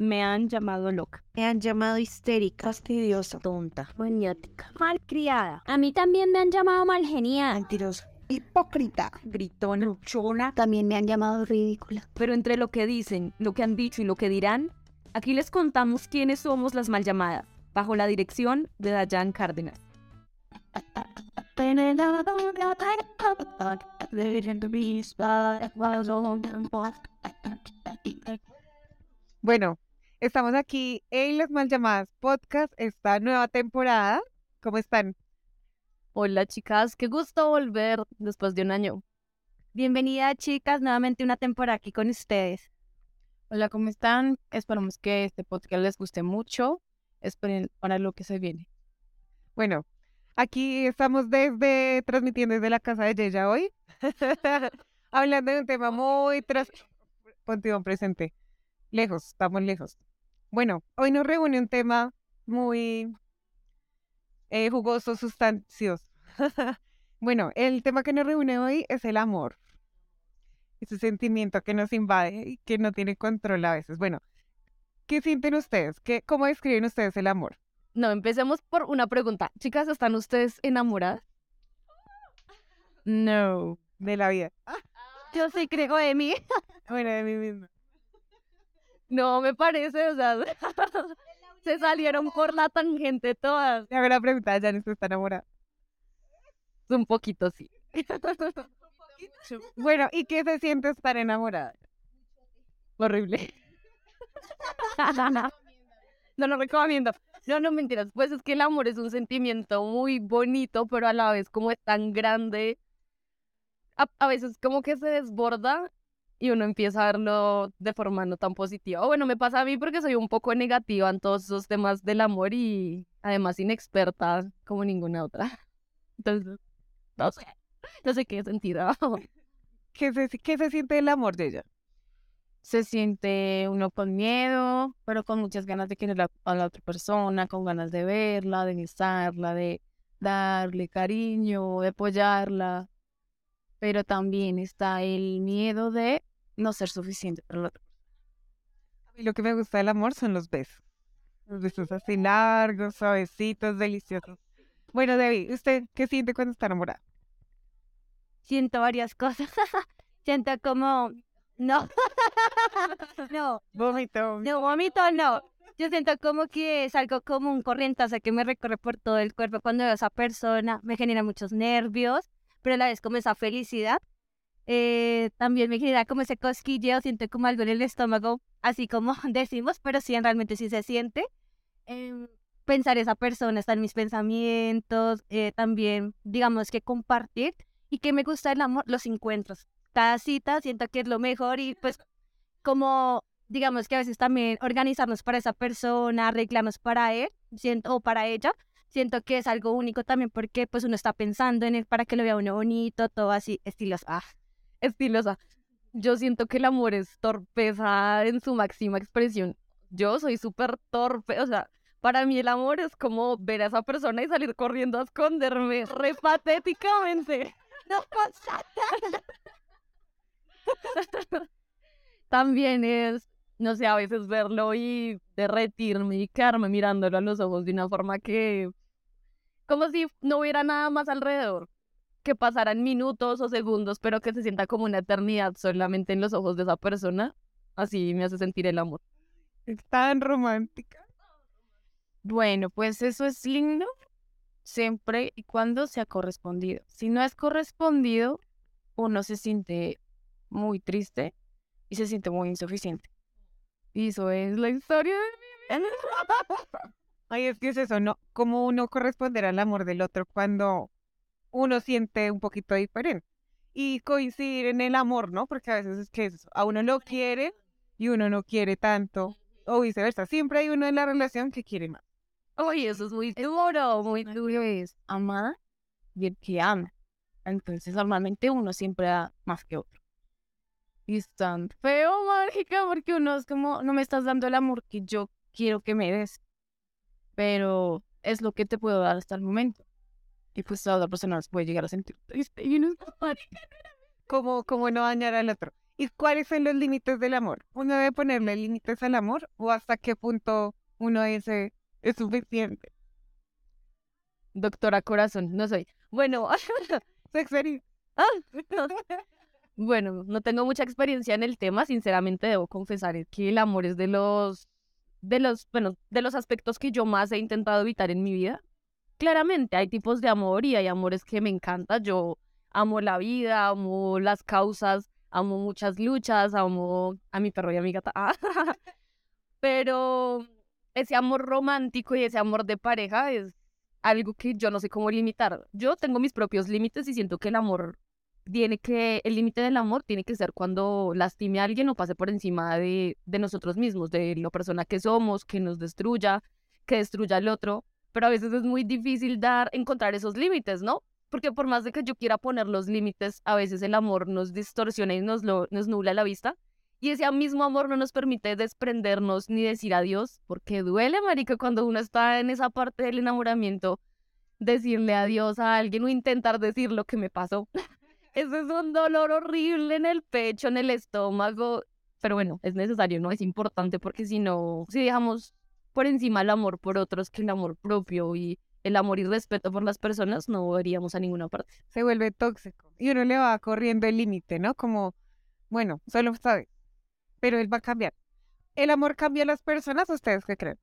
Me han llamado loca. Me han llamado histérica, fastidiosa, tonta, maniática, malcriada. A mí también me han llamado malgeniada. mentirosa, hipócrita, gritona, luchona. También me han llamado ridícula. Pero entre lo que dicen, lo que han dicho y lo que dirán, aquí les contamos quiénes somos las mal llamadas, bajo la dirección de Dayan Cárdenas. Bueno, estamos aquí en Las Mal Llamadas Podcast, esta nueva temporada. ¿Cómo están? Hola chicas, qué gusto volver después de un año. Bienvenida chicas, nuevamente una temporada aquí con ustedes. Hola, ¿cómo están? Esperamos que este podcast les guste mucho. Esperen para lo que se viene. Bueno, aquí estamos desde, transmitiendo desde la casa de Yeya hoy, hablando de un tema muy tras... Ponte presente. Lejos, estamos lejos. Bueno, hoy nos reúne un tema muy eh, jugoso, sustancioso. bueno, el tema que nos reúne hoy es el amor. Ese sentimiento que nos invade y que no tiene control a veces. Bueno, ¿qué sienten ustedes? ¿Qué, ¿Cómo describen ustedes el amor? No, empecemos por una pregunta. Chicas, ¿están ustedes enamoradas? No, de la vida. Yo sí creo de mí. Bueno, de mí misma. No, me parece, o sea, se salieron por la tangente todas. Ya la pregunta, ¿ya no está enamorada? Un poquito, sí. Bueno, ¿y qué se siente estar enamorada? Horrible. No lo recomiendo. No, no mentiras. Pues es que el amor es un sentimiento muy bonito, pero a la vez como es tan grande, a, a veces como que se desborda y uno empieza a verlo de forma no tan positiva. O bueno, me pasa a mí porque soy un poco negativa en todos esos temas del amor y además inexperta como ninguna otra. Entonces, no sé, no sé qué sentido. ¿Qué se, qué se siente el amor de ella? Se siente uno con miedo, pero con muchas ganas de querer a la otra persona, con ganas de verla, de besarla, de darle cariño, de apoyarla. Pero también está el miedo de no ser suficiente para la otra persona. A mí lo que me gusta del amor son los besos. Los besos así largos, suavecitos, deliciosos. Bueno, Debbie, ¿usted qué siente cuando está enamorada? Siento varias cosas. Siento como... No. no. Vómito. No, vómito no. Yo siento como que es algo como un corrientazo que me recorre por todo el cuerpo cuando veo a esa persona. Me genera muchos nervios, pero a la vez como esa felicidad. Eh, también me genera como ese cosquilleo, siento como algo en el estómago, así como decimos, pero sí, realmente sí se siente. Eh, pensar esa persona está en mis pensamientos, eh, también digamos que compartir y que me gusta el amor, los encuentros. Cada cita siento que es lo mejor y pues como digamos que a veces también organizarnos para esa persona, arreglarnos para él siento, o para ella, siento que es algo único también porque pues uno está pensando en él para que lo vea uno bonito, todo así, estilos, ah, estilosa. Yo siento que el amor es torpeza en su máxima expresión. Yo soy súper torpe, o sea, para mí el amor es como ver a esa persona y salir corriendo a esconderme re patéticamente. No pasa También es, no sé, a veces verlo y derretirme y quedarme mirándolo a los ojos de una forma que, como si no hubiera nada más alrededor, que pasaran minutos o segundos, pero que se sienta como una eternidad solamente en los ojos de esa persona. Así me hace sentir el amor. Es tan romántica. Bueno, pues eso es lindo siempre y cuando sea correspondido. Si no es correspondido, uno se siente muy triste y se siente muy insuficiente. Y eso es la historia de mi vida. Ay, es que es eso, ¿no? ¿Cómo uno corresponderá al amor del otro cuando uno siente un poquito diferente? Y coincidir en el amor, ¿no? Porque a veces es que a uno lo quiere y uno no quiere tanto, o viceversa. Siempre hay uno en la relación que quiere más. Oye, eso es muy duro, muy duro. Es amar y el que ama. Entonces, normalmente uno siempre da más que otro. Y es tan feo, mágica, porque uno es como, no me estás dando el amor que yo quiero que me des. Pero es lo que te puedo dar hasta el momento. Y pues la otra persona se puede llegar a sentir triste y no es ¿Cómo, cómo no dañar al otro? ¿Y cuáles son los límites del amor? ¿Uno debe ponerle límites al amor o hasta qué punto uno dice es suficiente? Doctora Corazón, no soy. Bueno, experiencia. bueno, no tengo mucha experiencia en el tema, sinceramente debo confesar que el amor es de los de los, bueno, de los aspectos que yo más he intentado evitar en mi vida. Claramente hay tipos de amor y hay amores que me encantan. Yo amo la vida, amo las causas, amo muchas luchas, amo a mi perro y a mi gata. Pero ese amor romántico y ese amor de pareja es algo que yo no sé cómo limitar. Yo tengo mis propios límites y siento que el amor tiene que, el límite del amor tiene que ser cuando lastime a alguien o pase por encima de, de nosotros mismos, de la persona que somos, que nos destruya, que destruya al otro. Pero a veces es muy difícil dar, encontrar esos límites, ¿no? Porque por más de que yo quiera poner los límites, a veces el amor nos distorsiona y nos, lo, nubla la vista. Y ese mismo amor no nos permite desprendernos ni decir adiós, porque duele, marica, cuando uno está en esa parte del enamoramiento, decirle adiós a alguien o intentar decir lo que me pasó. Ese es un dolor horrible en el pecho, en el estómago. Pero bueno, es necesario, ¿no? Es importante porque si no, si dejamos por encima el amor por otros que el amor propio y el amor y respeto por las personas, no iríamos a ninguna parte. Se vuelve tóxico y uno le va corriendo el límite, ¿no? Como, bueno, solo sabe, pero él va a cambiar. ¿El amor cambia a las personas? ¿Ustedes qué creen?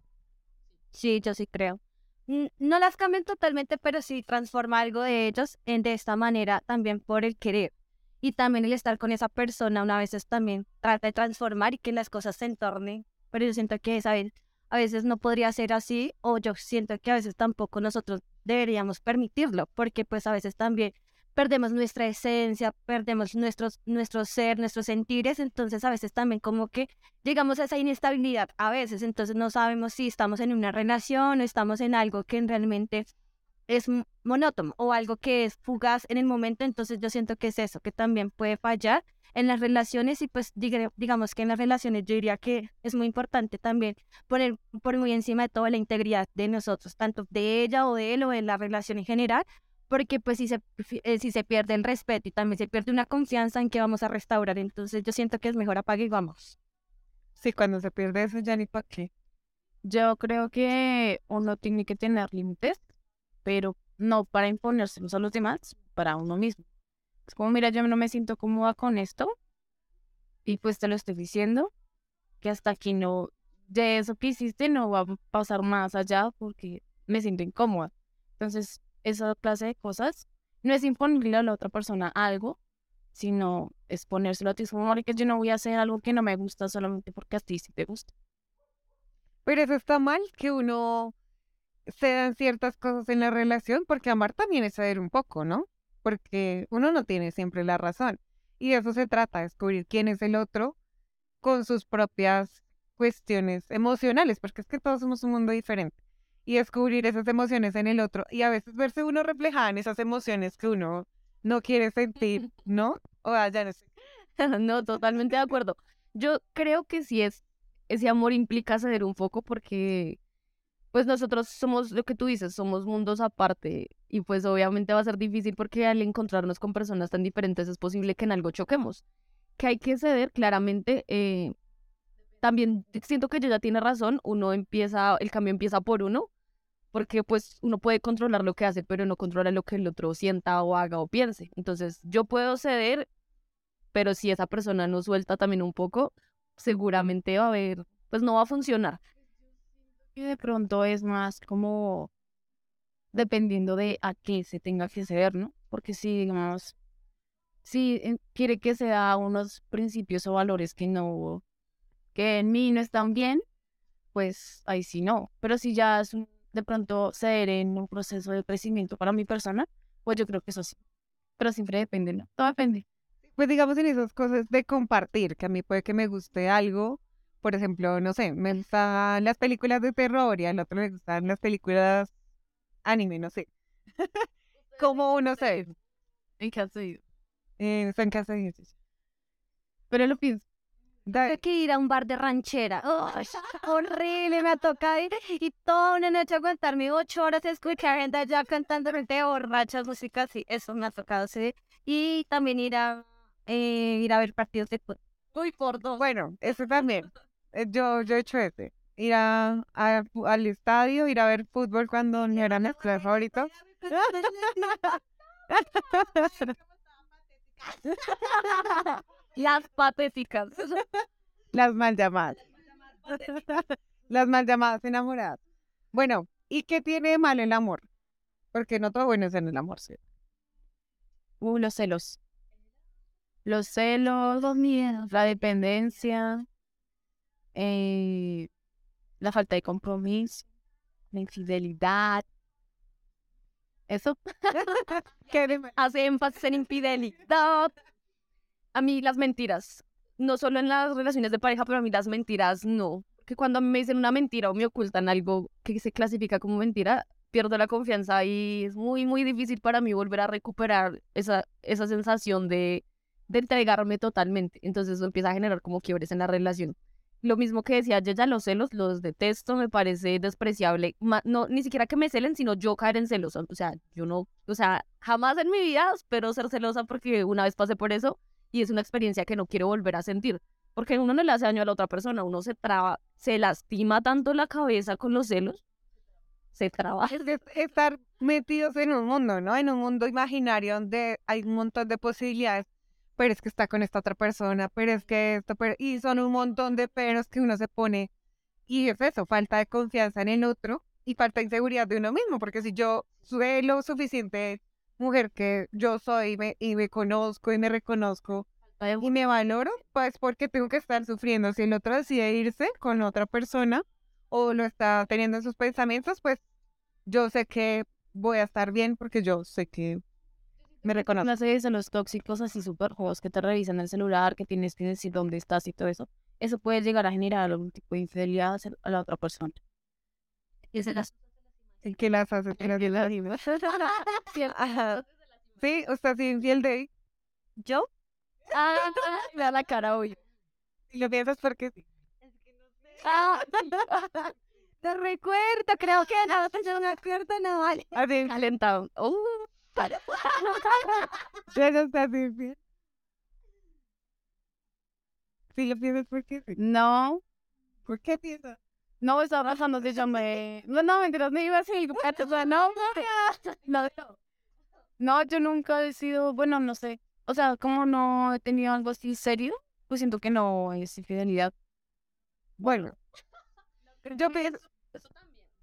Sí, yo sí creo. No las cambian totalmente, pero sí transforma algo de ellos en de esta manera también por el querer. Y también el estar con esa persona una vez también trata de transformar y que las cosas se entornen. Pero yo siento que ¿sabes? A veces no podría ser así o yo siento que a veces tampoco nosotros deberíamos permitirlo porque pues a veces también perdemos nuestra esencia, perdemos nuestros, nuestro ser, nuestros sentires, entonces a veces también como que llegamos a esa inestabilidad a veces, entonces no sabemos si estamos en una relación o estamos en algo que realmente es monótono o algo que es fugaz en el momento, entonces yo siento que es eso, que también puede fallar en las relaciones y pues diga- digamos que en las relaciones yo diría que es muy importante también poner por muy encima de todo la integridad de nosotros, tanto de ella o de él o de la relación en general, porque pues si se, eh, si se pierde el respeto y también se pierde una confianza en que vamos a restaurar, entonces yo siento que es mejor apague y vamos. Sí, cuando se pierde eso ya ni para qué. Yo creo que uno tiene que tener límites, pero no para imponérselos a los demás, para uno mismo. Es como, mira, yo no me siento cómoda con esto y pues te lo estoy diciendo, que hasta aquí no, de eso que hiciste no va a pasar más allá porque me siento incómoda. Entonces, esa clase de cosas no es imponerle a la otra persona algo, sino es ponérselo a ti. Es como, que yo no voy a hacer algo que no me gusta solamente porque a ti sí te gusta. Pero eso está mal que uno se dan ciertas cosas en la relación, porque amar también es saber un poco, ¿no? Porque uno no tiene siempre la razón. Y de eso se trata, descubrir quién es el otro con sus propias cuestiones emocionales, porque es que todos somos un mundo diferente. Y descubrir esas emociones en el otro y a veces verse uno reflejada en esas emociones que uno no quiere sentir, ¿no? O sea, ya no sé. no, totalmente de acuerdo. Yo creo que sí es, ese amor implica ceder un poco porque, pues nosotros somos lo que tú dices, somos mundos aparte y pues obviamente va a ser difícil porque al encontrarnos con personas tan diferentes es posible que en algo choquemos. Que hay que ceder, claramente. eh, también siento que ella tiene razón, uno empieza, el cambio empieza por uno, porque pues uno puede controlar lo que hace, pero no controla lo que el otro sienta o haga o piense. Entonces yo puedo ceder pero si esa persona no suelta también un poco, seguramente va a haber, pues no va a funcionar. Y de pronto es más como dependiendo de a qué se tenga que ceder, ¿no? Porque si, digamos, si eh, quiere que se da unos principios o valores que no, que en mí no están bien, pues ahí sí no. Pero si ya es un- de pronto ceder en un proceso de crecimiento para mi persona, pues yo creo que eso sí. Pero siempre depende, ¿no? Todo depende. Pues digamos en esas cosas de compartir, que a mí puede que me guste algo, por ejemplo, no sé, me gustan las películas de terror y al otro le gustan las películas anime, no sé. Como uno se ¿En has oído? eh, son casas Pero lo pienso. Da- que ir a un bar de ranchera. ¡Ay, horrible, me ha tocado ir y toda una noche aguantarme ocho horas escuchar gente allá cantando gente borrachas, música así. Eso me ha tocado, sí. Y también ir a, eh, ir a ver partidos de fútbol. Uy, por dos. Bueno, eso también. Eh, Yo, yo he hecho ese. Ir a, a- al estadio, ir a ver fútbol cuando no era mi club favorito. Las patéticas. Las mal llamadas. Las mal llamadas enamoradas. Bueno, ¿y qué tiene de malo el amor? Porque no todo bueno es en el amor, ¿sí? Uh, los celos. Los celos, los miedos, la dependencia, eh, la falta de compromiso, la infidelidad. Eso. Hace énfasis en infidelidad. A mí las mentiras. No solo en las relaciones de pareja, pero a mí las mentiras no. Que cuando a mí me dicen una mentira o me ocultan algo que se clasifica como mentira, pierdo la confianza y es muy, muy difícil para mí volver a recuperar esa, esa sensación de, de entregarme totalmente. Entonces eso empieza a generar como quiebres en la relación. Lo mismo que decía ya los celos, los detesto, me parece despreciable. Ma- no, ni siquiera que me celen, sino yo caer en celos. O sea, yo no, o sea, jamás en mi vida espero ser celosa porque una vez pasé por eso y es una experiencia que no quiero volver a sentir. Porque uno no le hace daño a la otra persona, uno se traba, se lastima tanto la cabeza con los celos, se traba. Es es estar metidos en un mundo, ¿no? En un mundo imaginario donde hay un montón de posibilidades. Pero es que está con esta otra persona, pero es que esto, pero... y son un montón de peros que uno se pone. Y es eso, falta de confianza en el otro y falta de inseguridad de uno mismo, porque si yo soy lo suficiente mujer que yo soy y me, y me conozco y me reconozco y me valoro, pues porque tengo que estar sufriendo. Si el otro decide irse con otra persona o lo está teniendo en sus pensamientos, pues yo sé que voy a estar bien porque yo sé que me reconozco. Clase de celos tóxicos así súper juegos que te revisan el celular, que tienes que decir dónde estás y todo eso. Eso puede llegar a generar algún tipo de infidelidad hacia- a la otra persona. Y se las- ¿Y qué las hace? ¿Qué las Ajá. Sí, usted es infiel de. ¿Yo? Ah, me da la cara hoy. Si lo piensas porque sí. Ah, te recuerdo, creo que no, no me acuerdo, no vale. Así, Calentado. Uh, para. ya no estás. Si lo piensas porque sí. No, ¿Por qué piensas? no estaba pasando si yo me... No, no, mentiras, me iba a decir, o sea, no, no, no. No, yo nunca he sido, bueno, no sé. O sea, como no he tenido algo así serio, pues siento que no es infidelidad. Bueno, yo pienso...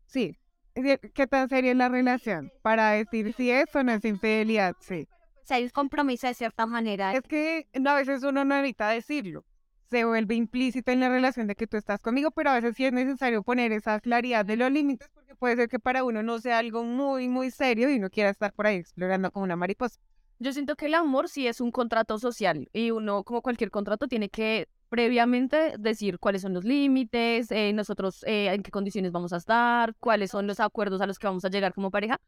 Sí. ¿Qué- ¿Qué tan seria es la relación? Para decir si eso no es infidelidad, sí. O sea, hay un compromiso de cierta manera. Es que no, a veces uno no necesita decirlo. Se vuelve implícito en la relación de que tú estás conmigo, pero a veces sí es necesario poner esa claridad de los límites porque puede ser que para uno no sea algo muy, muy serio y uno quiera estar por ahí explorando como una mariposa. Yo siento que el amor sí es un contrato social y uno, como cualquier contrato, tiene que previamente decir cuáles son los límites, eh, nosotros eh, en qué condiciones vamos a estar, cuáles son los acuerdos a los que vamos a llegar como pareja,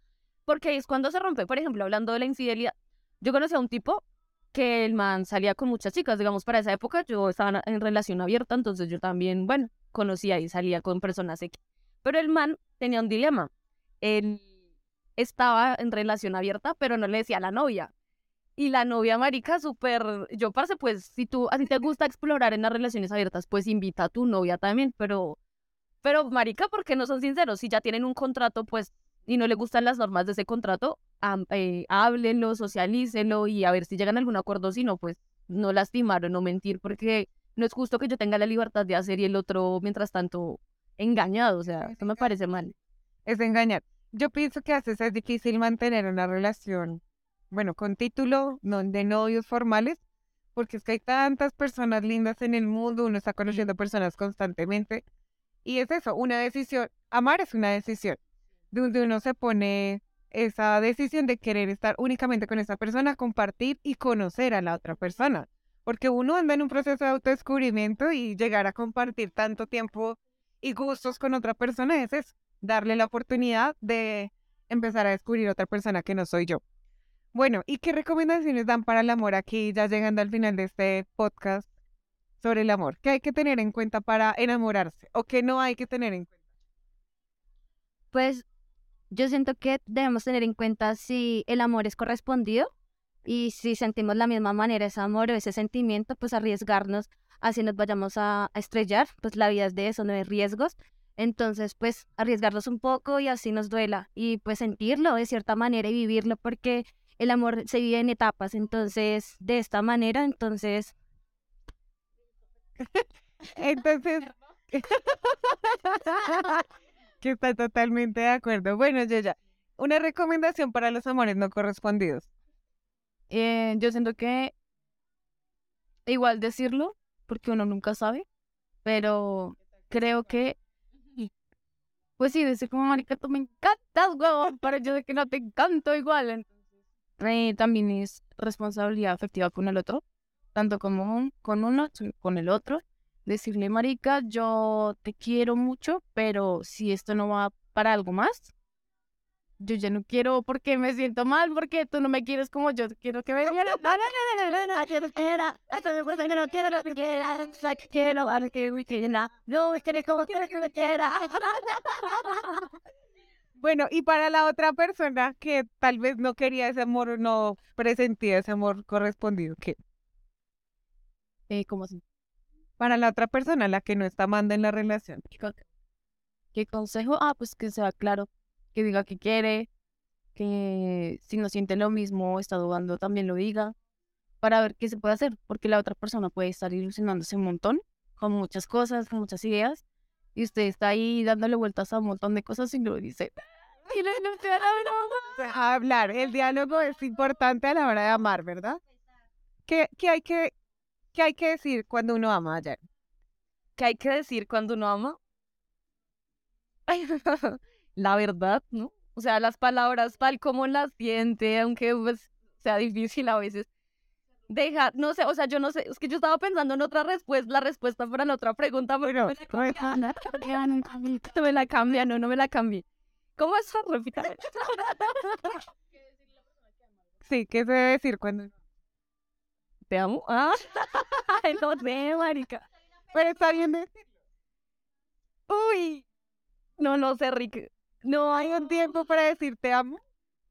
porque es cuando se rompe, por ejemplo, hablando de la infidelidad. Yo conocí a un tipo que el man salía con muchas chicas, digamos, para esa época yo estaba en relación abierta, entonces yo también, bueno, conocía y salía con personas X. Pero el man tenía un dilema. Él estaba en relación abierta, pero no le decía a la novia. Y la novia marica súper, yo parce, pues si tú, a ti te gusta explorar en las relaciones abiertas, pues invita a tu novia también, pero, pero marica, ¿por qué no son sinceros? Si ya tienen un contrato, pues, y no le gustan las normas de ese contrato, am- eh, háblenlo, socialícenlo y a ver si llegan a algún acuerdo, si no, pues, no lastimar o no mentir, porque no es justo que yo tenga la libertad de hacer y el otro, mientras tanto, engañado, o sea, eso me parece mal. Es engañar. Yo pienso que a veces es difícil mantener una relación, bueno, con título, no de novios formales, porque es que hay tantas personas lindas en el mundo, uno está conociendo personas constantemente. Y es eso, una decisión. Amar es una decisión, donde uno se pone esa decisión de querer estar únicamente con esa persona, compartir y conocer a la otra persona. Porque uno anda en un proceso de autodescubrimiento y llegar a compartir tanto tiempo y gustos con otra persona es eso, darle la oportunidad de empezar a descubrir otra persona que no soy yo. Bueno, ¿y qué recomendaciones dan para el amor aquí, ya llegando al final de este podcast sobre el amor? ¿Qué hay que tener en cuenta para enamorarse o qué no hay que tener en cuenta? Pues yo siento que debemos tener en cuenta si el amor es correspondido y si sentimos la misma manera ese amor o ese sentimiento, pues arriesgarnos así nos vayamos a, a estrellar, pues la vida es de eso, no de riesgos. Entonces, pues arriesgarnos un poco y así nos duela y pues sentirlo de cierta manera y vivirlo porque el amor se vive en etapas, entonces de esta manera, entonces Entonces, que está totalmente de acuerdo. Bueno, ya, una recomendación para los amores no correspondidos. Eh, yo siento que igual decirlo, porque uno nunca sabe, pero creo que, pues sí, decir como marica, tú me encantas, huevón, pero yo sé que no te encanto igual. Eh, también es responsabilidad afectiva con el otro, tanto como con uno, con el otro. Decirle, marica, yo te quiero mucho, pero si esto no va para algo más, yo ya no quiero porque me siento mal, porque tú no me quieres como yo quiero que me quieras. Bueno, y para la otra persona que tal vez no quería ese amor no presentía ese amor correspondido, ¿qué? Eh, ¿Cómo así? Para la otra persona, la que no está amando en la relación. ¿Qué, con- qué consejo? Ah, pues que sea claro, que diga que quiere, que si no siente lo mismo, está dudando, también lo diga, para ver qué se puede hacer, porque la otra persona puede estar ilusionándose un montón, con muchas cosas, con muchas ideas, y usted está ahí dándole vueltas a un montón de cosas y lo dice. "Y no, no te hará broma". Deja hablar, el diálogo es importante a la hora de amar, ¿verdad? ¿Qué, qué hay, que, qué hay que decir cuando uno ama ayer? ¿Qué hay que decir cuando uno ama? Ay, la verdad, ¿no? O sea, las palabras tal como las siente, aunque pues, sea difícil a veces. Deja, no sé, o sea, yo no sé, es que yo estaba pensando en otra respuesta, la respuesta para la otra pregunta, pero no me la cambia, no, no me la cambié. ¿Cómo es? Repita. Sí, ¿qué se debe decir cuando ¿Te amo? Ah, no sé, marica. Pero está bien decir. Uy, no, no sé, Rick. No hay ¿Hay un tiempo para decir te amo?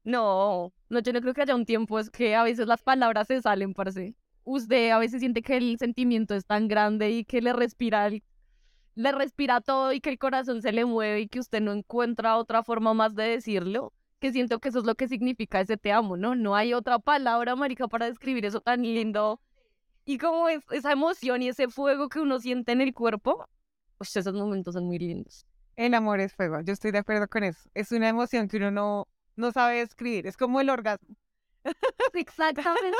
No, no, yo no creo que haya un tiempo, es que a veces las palabras se salen, parce. Usted a veces siente que el sentimiento es tan grande y que le respira, el- le respira todo y que el corazón se le mueve y que usted no encuentra otra forma más de decirlo, que siento que eso es lo que significa ese te amo, ¿no? No hay otra palabra, marica, para describir eso tan lindo. Y como es, esa emoción y ese fuego que uno siente en el cuerpo, pues esos momentos son muy lindos. El amor es fuego, yo estoy de acuerdo con eso. Es una emoción que uno no, no sabe describir, es como el orgasmo. Exactamente.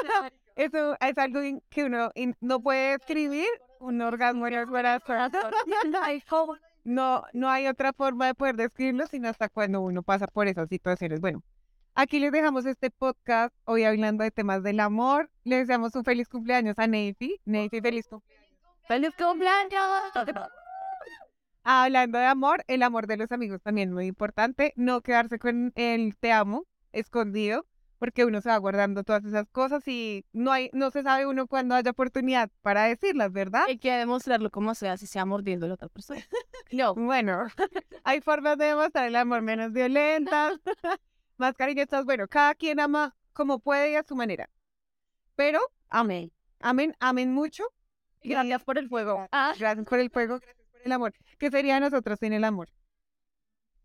Eso es algo que uno no puede describir, un orgasmo en el corazón. No, no hay otra forma de poder describirlo sino hasta cuando uno pasa por esas situaciones. Bueno, aquí les dejamos este podcast hoy hablando de temas del amor. Les deseamos un feliz cumpleaños a Neifi. Neifi, feliz cumpleaños. ¡Feliz cumpleaños! Hablando de amor, el amor de los amigos también muy importante. No quedarse con el te amo escondido, porque uno se va guardando todas esas cosas y no hay, no se sabe uno cuándo haya oportunidad para decirlas, ¿verdad? Hay que demostrarlo como sea, si sea mordiendo a la otra persona. No, Bueno, hay formas de demostrar el amor menos violentas, más cariñosas. Bueno, cada quien ama como puede y a su manera. Pero, amén. amen, amen mucho. Gracias por el fuego. Ah, Gracias por el fuego, gracias por el amor. ¿Qué sería de nosotros sin el amor?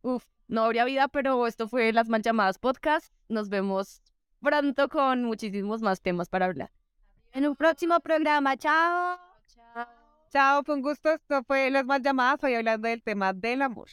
Uf, no habría vida, pero esto fue Las Mal Llamadas Podcast. Nos vemos pronto con muchísimos más temas para hablar. en un próximo programa, chao. Chao, fue un gusto. Esto fue Las Más Llamadas. Hoy hablando del tema del amor.